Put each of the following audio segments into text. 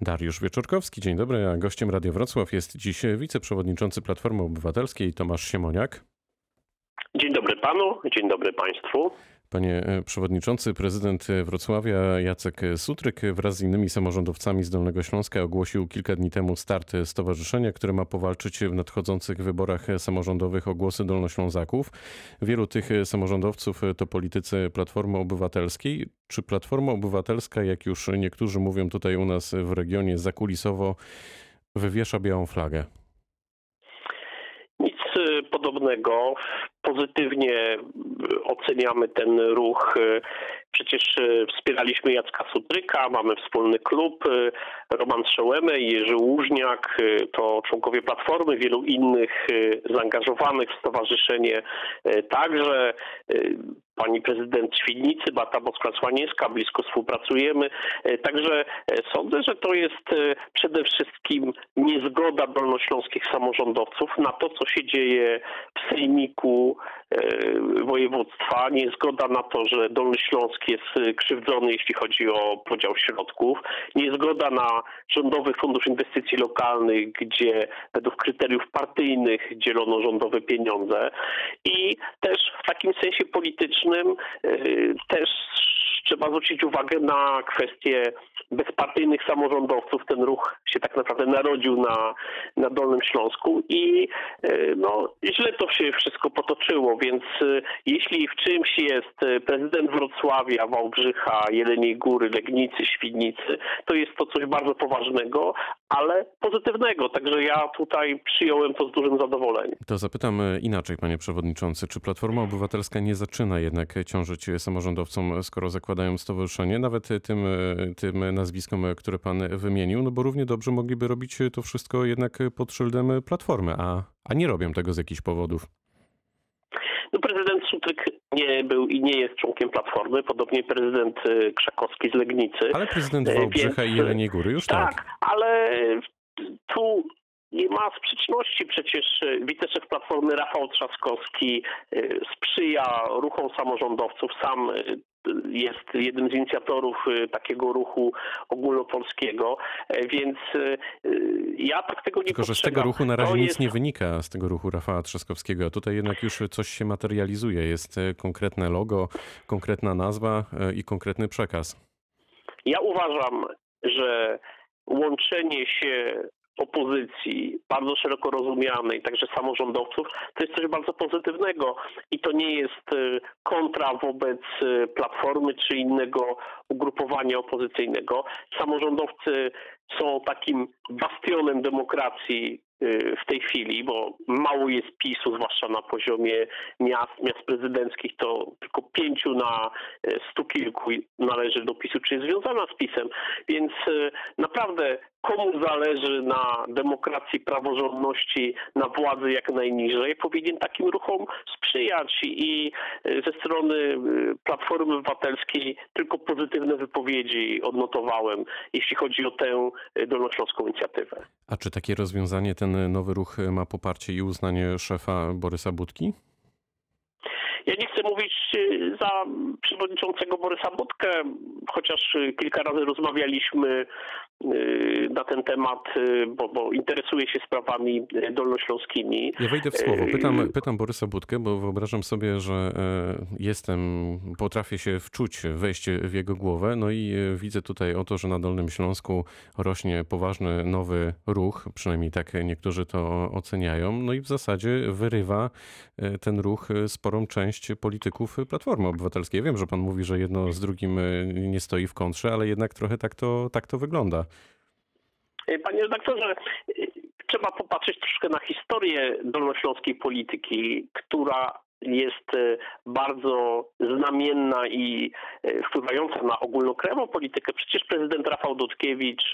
Dariusz Wieczorkowski, dzień dobry. A gościem Radia Wrocław jest dziś wiceprzewodniczący Platformy Obywatelskiej Tomasz Siemoniak. Dzień dobry panu, dzień dobry państwu. Panie e, przewodniczący, prezydent Wrocławia Jacek Sutryk wraz z innymi samorządowcami z Dolnego Śląska ogłosił kilka dni temu start stowarzyszenia, które ma powalczyć w nadchodzących wyborach samorządowych o głosy Dolnoślązaków. Wielu tych samorządowców to politycy Platformy Obywatelskiej. Czy Platforma Obywatelska, jak już niektórzy mówią tutaj u nas w regionie, zakulisowo wywiesza białą flagę? Nic podobnego pozytywnie oceniamy ten ruch. Przecież wspieraliśmy Jacka Sutryka, mamy wspólny klub, Roman Szołemy i Jerzy Łużniak, to członkowie Platformy, wielu innych zaangażowanych w stowarzyszenie także. Pani prezydent Świdnicy, Bata Moskwa-Słanieska, blisko współpracujemy. Także sądzę, że to jest przede wszystkim niezgoda dolnośląskich samorządowców na to, co się dzieje w Sejmiku województwa, niezgoda na to, że Dolny Śląsk jest krzywdzony, jeśli chodzi o podział środków, niezgoda na Rządowy Fundusz Inwestycji Lokalnych, gdzie według kryteriów partyjnych dzielono rządowe pieniądze. I też w takim sensie politycznym też trzeba zwrócić uwagę na kwestię bezpartyjnych samorządowców. Ten ruch się tak naprawdę narodził na, na Dolnym Śląsku i no, źle to się wszystko potoczyło, więc jeśli w czymś jest prezydent Wrocławia, Wałbrzycha, Jeleniej Góry, Legnicy, Świdnicy, to jest to coś bardzo poważnego, ale pozytywnego. Także ja tutaj przyjąłem to z dużym zadowoleniem. To zapytam inaczej, panie przewodniczący. Czy Platforma Obywatelska nie zaczyna jednak ciążyć samorządowcom, skoro zakładają stowarzyszenie, nawet tym, tym nazwiskom, które pan wymienił, no bo równie dobrze mogliby robić to wszystko jednak pod szyldem Platformy, a, a nie robią tego z jakichś powodów. No, prezydent Sutryk nie był i nie jest członkiem Platformy, podobnie prezydent Krzakowski z Legnicy. Ale prezydent Wałbrzycha Więc, i Jeleniej Góry już tak. Tak, ale tu nie ma sprzeczności. Przecież wiceszef Platformy Rafał Trzaskowski sprzyja ruchom samorządowców. Sam jest jednym z inicjatorów takiego ruchu ogólnopolskiego, więc ja tak tego nie Tylko, że z tego ruchu na razie to nic jest... nie wynika, z tego ruchu Rafała Trzaskowskiego, a tutaj jednak już coś się materializuje. Jest konkretne logo, konkretna nazwa i konkretny przekaz. Ja uważam, że łączenie się opozycji, bardzo szeroko rozumianej, także samorządowców, to jest coś bardzo pozytywnego i to nie jest kontra wobec Platformy czy innego ugrupowania opozycyjnego. Samorządowcy są takim bastionem demokracji w tej chwili, bo mało jest PiSu, zwłaszcza na poziomie miast, miast prezydenckich, to tylko pięciu na stu kilku należy do PiSu, czy jest związana z PiSem. Więc naprawdę komu zależy na demokracji, praworządności, na władzy jak najniżej, powinien takim ruchom sprzyjać i ze strony Platformy Obywatelskiej tylko pozytywne wypowiedzi odnotowałem, jeśli chodzi o tę dolnośląską inicjatywę. A czy takie rozwiązanie, ten nowy ruch ma poparcie i uznanie szefa Borysa Budki? Ja nie chcę mówić za przewodniczącego Borysa Budkę, chociaż kilka razy rozmawialiśmy na ten temat, bo, bo interesuje się sprawami dolnośląskimi. Ja wejdę w słowo. Pytam, pytam Borysa Budkę, bo wyobrażam sobie, że jestem, potrafię się wczuć, wejść w jego głowę, no i widzę tutaj o to, że na Dolnym Śląsku rośnie poważny nowy ruch, przynajmniej tak niektórzy to oceniają, no i w zasadzie wyrywa ten ruch sporą część polityków Platformy Obywatelskiej. Wiem, że pan mówi, że jedno z drugim nie stoi w kontrze, ale jednak trochę tak to, tak to wygląda. Panie redaktorze, trzeba popatrzeć troszkę na historię dolnośląskiej polityki, która jest bardzo znamienna i wpływająca na ogólnokrajową politykę. Przecież prezydent Rafał Dudkiewicz,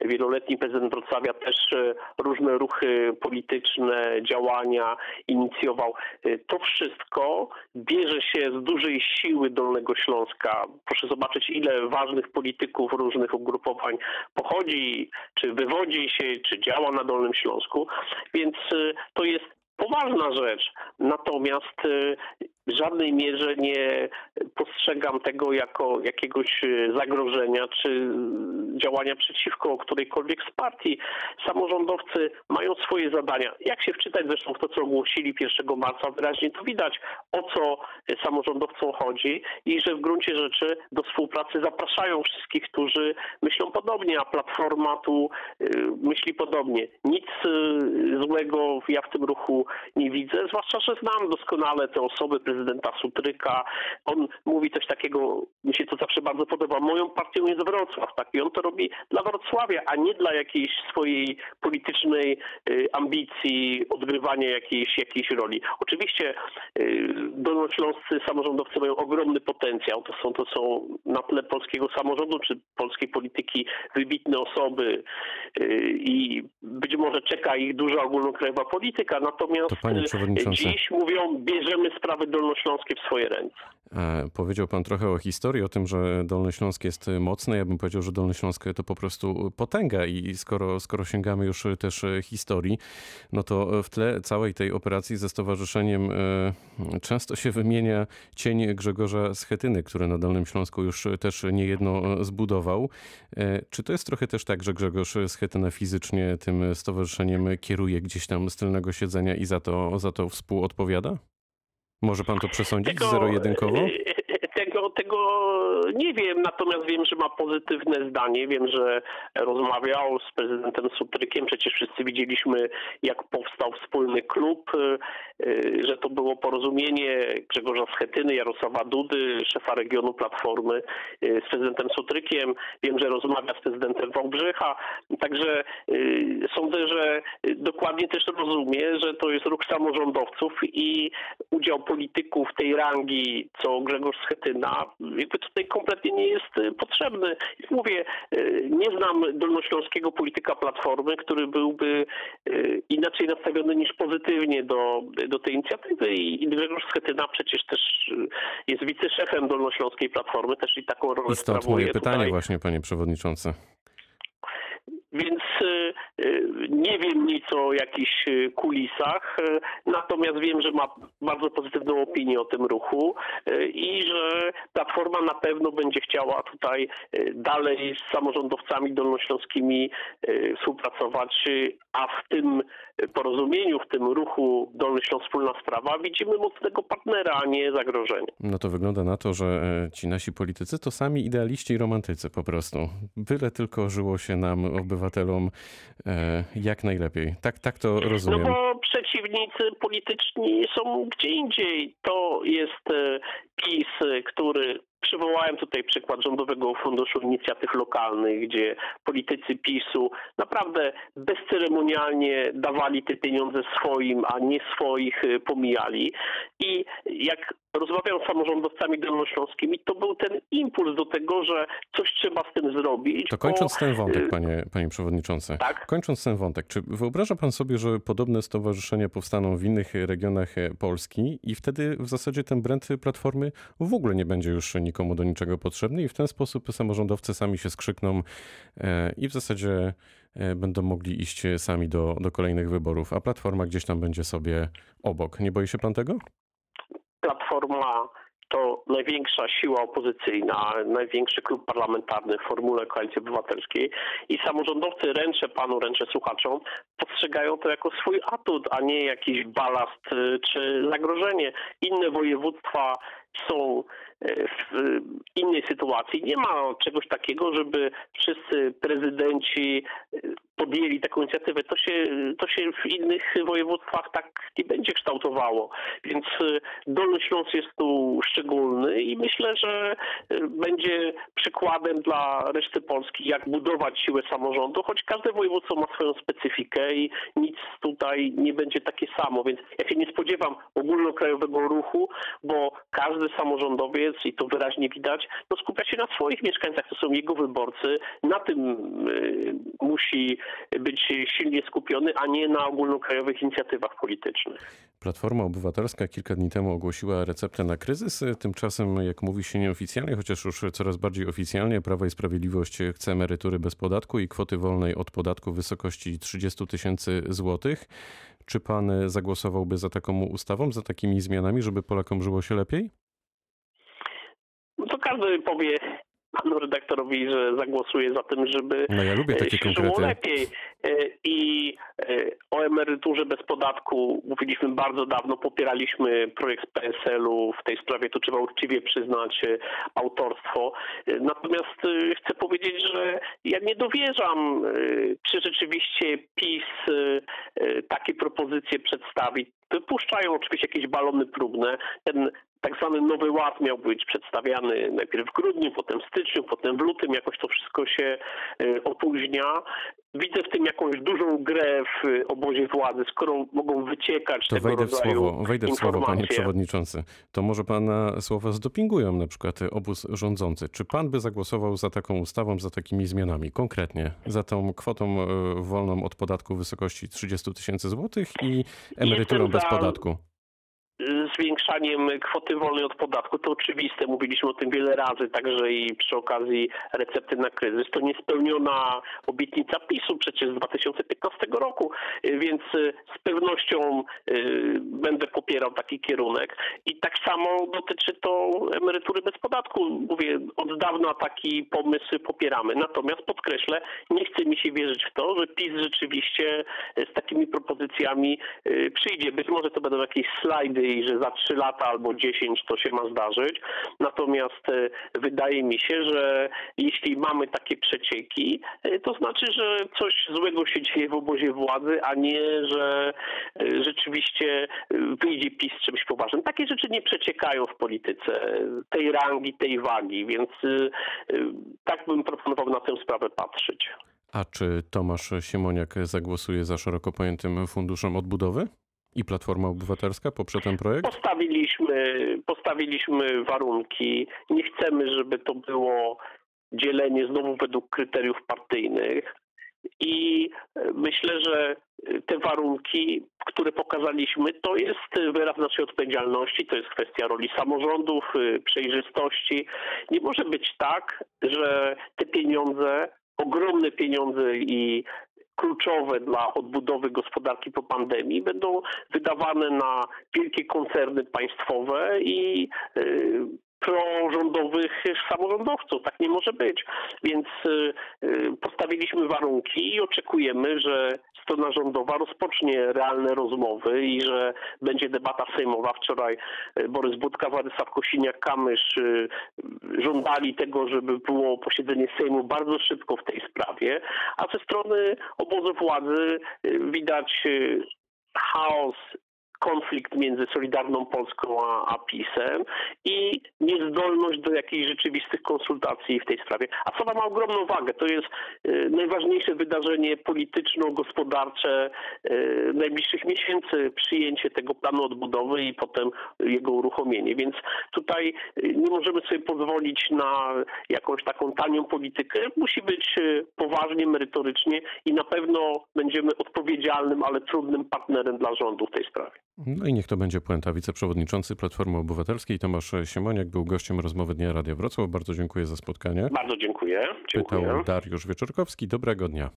wieloletni prezydent Wrocławia też różne ruchy polityczne, działania inicjował. To wszystko bierze się z dużej siły Dolnego Śląska. Proszę zobaczyć, ile ważnych polityków różnych ugrupowań pochodzi, czy wywodzi się, czy działa na Dolnym Śląsku. Więc to jest poważna rzecz. Natomiast w żadnej mierze nie postrzegam tego jako jakiegoś e, zagrożenia czy działania przeciwko którejkolwiek z partii. Samorządowcy mają swoje zadania. Jak się wczytać zresztą w to, co ogłosili 1 marca, wyraźnie to widać, o co samorządowcom chodzi i że w gruncie rzeczy do współpracy zapraszają wszystkich, którzy myślą podobnie, a Platforma tu y, myśli podobnie. Nic y, złego ja w tym ruchu nie widzę, zwłaszcza, że znam doskonale te osoby prezydenta Sutryka. On mówi coś takiego, mi się to zawsze bardzo podoba, moją partią jest Wrocław, tak? I on to robi dla Wrocławia, a nie dla jakiejś swojej politycznej y, ambicji odgrywania jakiejś, jakiejś roli. Oczywiście dolnośląscy samorządowcy mają ogromny potencjał. To są, to są na tle polskiego samorządu czy polskiej polityki wybitne osoby i być może czeka ich duża ogólnokrajowa polityka. Natomiast dziś mówią, bierzemy sprawy dolnośląskie w swoje ręce. E, powiedział pan trochę o historii, o tym, że Dolny Śląsk jest mocny. Ja bym powiedział, że Dolny Śląsk to po prostu potęga i skoro, skoro sięgamy już też historii, no to w tle całej tej operacji ze stowarzyszeniem e, często się wymienia cień Grzegorza Schetyny, który na Dolnym Śląsku już też niejedno zbudował. E, czy to jest trochę też tak, że Grzegorz Schetyna fizycznie tym stowarzyszeniem kieruje gdzieś tam z tylnego siedzenia i za to, za to współodpowiada? Może pan to przesądzić zero-jedynkowo? Tego, tego nie wiem, natomiast wiem, że ma pozytywne zdanie. Wiem, że rozmawiał z prezydentem Sutrykiem. Przecież wszyscy widzieliśmy, jak powstał wspólny klub, y, y, że to było porozumienie Grzegorza Schetyny, Jarosława Dudy, szefa regionu Platformy y, z prezydentem Sutrykiem. Wiem, że rozmawia z prezydentem Wałbrzycha. Także sądzę, że dokładnie też rozumie, że to jest ruch samorządowców i udział polityków tej rangi, co Grzegorz Schetyna, jakby tutaj kompletnie nie jest y, potrzebny. mówię, y, nie znam dolnośląskiego polityka Platformy, który byłby y, inaczej nastawiony niż pozytywnie do, do tej inicjatywy i Grzegorz Schetyna przecież też jest wiceszefem dolnośląskiej Platformy, też i taką rolę I stąd moje pytanie tutaj. właśnie, panie przewodniczący. Więc nie wiem nic o jakichś kulisach, natomiast wiem, że ma bardzo pozytywną opinię o tym ruchu i że Platforma na pewno będzie chciała tutaj dalej z samorządowcami dolnośląskimi współpracować, a w tym porozumieniu, w tym ruchu Dolny Śląsk Wspólna Sprawa widzimy mocnego partnera, a nie zagrożenia. No to wygląda na to, że ci nasi politycy to sami idealiści i romantycy po prostu. Byle tylko żyło się nam, obywatelom, jak najlepiej. Tak, tak to rozumiem. No bo przeciwnicy polityczni są gdzie indziej. To jest e, PiS, który Przywołałem tutaj przykład Rządowego Funduszu Inicjatyw Lokalnych, gdzie politycy PiSu naprawdę bezceremonialnie dawali te pieniądze swoim, a nie swoich e, pomijali. I jak rozmawiam z samorządowcami dolnośląskimi, to był ten impuls do tego, że coś trzeba z tym zrobić. To kończąc bo... ten wątek, y, panie, panie przewodniczący. Tak? Kończąc ten wątek, czy wyobraża pan sobie, że podobne stowarzyszenia powstaną w innych regionach e, Polski i wtedy w zasadzie ten brand Platformy w ogóle nie będzie już nikomu do niczego potrzebny i w ten sposób samorządowcy sami się skrzykną e, i w zasadzie e, będą mogli iść sami do, do kolejnych wyborów, a Platforma gdzieś tam będzie sobie obok. Nie boi się pan tego? Platforma to największa siła opozycyjna, największy klub parlamentarny w formule Koalicji Obywatelskiej i samorządowcy, ręczę panu, ręczę słuchaczom, postrzegają to jako swój atut, a nie jakiś balast y, czy zagrożenie. Inne województwa są e, w innej sytuacji. Nie ma czegoś takiego, żeby wszyscy prezydenci e, podjęli taką inicjatywę. To się, to się w innych województwach tak nie będzie kształtowało. Więc e, Dolny Śląsk jest tu szczególny i myślę, że będzie przykładem dla reszty Polski, jak budować siłę samorządu, choć każde województwo ma swoją specyfikę i nic tutaj nie będzie takie samo. Więc ja się nie spodziewam ogólnokrajowego ruchu, bo każdy każdy samorządowiec, i to wyraźnie widać, no skupia się na swoich mieszkańcach, to są jego wyborcy. Na tym y, musi być silnie skupiony, a nie na ogólnokrajowych inicjatywach politycznych. Platforma Obywatelska kilka dni temu ogłosiła receptę na kryzys. Tymczasem, jak mówi się nieoficjalnie, chociaż już coraz bardziej oficjalnie, Prawo i Sprawiedliwość chce emerytury bez podatku i kwoty wolnej od podatku w wysokości 30 tysięcy złotych. Czy pan zagłosowałby za taką ustawą, za takimi zmianami, żeby Polakom żyło się lepiej? Każdy powie panu redaktorowi, że zagłosuje za tym, żeby No ja lubię e, takie się żyło lepiej. E, I e, o emeryturze bez podatku mówiliśmy bardzo dawno, popieraliśmy projekt z PSL-u w tej sprawie, to trzeba uczciwie przyznać autorstwo. Natomiast chcę powiedzieć, że ja nie dowierzam, czy rzeczywiście PiS takie propozycje przedstawi. Wypuszczają oczywiście jakieś balony próbne. Ten tak zwany nowy ład miał być przedstawiany najpierw w grudniu, potem w styczniu, potem w lutym. Jakoś to wszystko się e, opóźnia. Widzę w tym jakąś dużą grę w e, obozie władzy, skoro mogą wyciekać To tego wejdę w rodzaju słowo, wejdę w słowo, panie przewodniczący. To może pana słowa zdopingują na przykład obóz rządzący. Czy pan by zagłosował za taką ustawą, za takimi zmianami? Konkretnie za tą kwotą e, wolną od podatku w wysokości 30 tysięcy złotych i emeryturą Jestem bez za- podatku. Zwiększaniem kwoty wolnej od podatku, to oczywiste, mówiliśmy o tym wiele razy, także i przy okazji recepty na kryzys. To niespełniona obietnica PiSu przecież z 2015 roku, y, więc y, z pewnością y, będę popierał taki kierunek. I tak samo dotyczy to emerytury bez podatku. Mówię, od dawna taki pomysł popieramy. Natomiast podkreślę, nie chce mi się wierzyć w to, że PiS rzeczywiście y, z takimi propozycjami y, przyjdzie. Być może to będą jakieś slajdy i że za 3 lata albo 10 to się ma zdarzyć. Natomiast y, wydaje mi się, że jeśli mamy takie przecieki, y, to znaczy, że coś złego się dzieje w obozie władzy, a nie, że y, rzeczywiście wyjdzie PiS czymś poważnym. Takie rzeczy nie przeciekają w polityce tej rangi, tej wagi, więc tak bym proponował na tę sprawę patrzeć. A czy Tomasz Siemoniak zagłosuje za szeroko pojętym funduszem odbudowy? I Platforma Obywatelska poprze ten projekt? Postawiliśmy, postawiliśmy warunki. Nie chcemy, żeby to było dzielenie znowu według kryteriów partyjnych. I myślę, że te warunki, które pokazaliśmy, to jest wyraz naszej odpowiedzialności, to jest kwestia roli samorządów, e, przejrzystości. Nie może być tak, że te pieniądze, ogromne pieniądze i kluczowe dla odbudowy gospodarki po pandemii. Będą wydawane na wielkie koncerny państwowe i y, prorządowych samorządowców. Tak nie może być. Więc y, y, postawiliśmy warunki i oczekujemy, że strona rządowa rozpocznie realne rozmowy i że będzie debata sejmowa. Wczoraj Borys Budka, Władysław Kosiniak-Kamysz żądali tego, żeby było posiedzenie Sejmu bardzo szybko w tej sprawie, a ze strony obozu władzy widać chaos, konflikt między Solidarną Polską a, a PiSem i niezdolność do jakichś rzeczywistych konsultacji w tej sprawie. A co ma ogromną wagę. To jest y, najważniejsze wydarzenie polityczno-gospodarcze y, najbliższych miesięcy, przyjęcie tego planu odbudowy i potem jego uruchomienie. Więc tutaj y, nie możemy sobie pozwolić na jakąś taką tanią politykę. Musi być y, poważnie, merytorycznie i na pewno będziemy odpowiedzialnym, ale trudnym partnerem dla rządu w tej sprawie. No i niech to będzie puenta. Wiceprzewodniczący Platformy Obywatelskiej Tomasz Siemoniak był gościem rozmowy Dnia Radia Wrocław. Bardzo dziękuję za spotkanie. Bardzo dziękuję. Dziękuję. Pytał Dariusz Wieczorkowski. Dobrego dnia.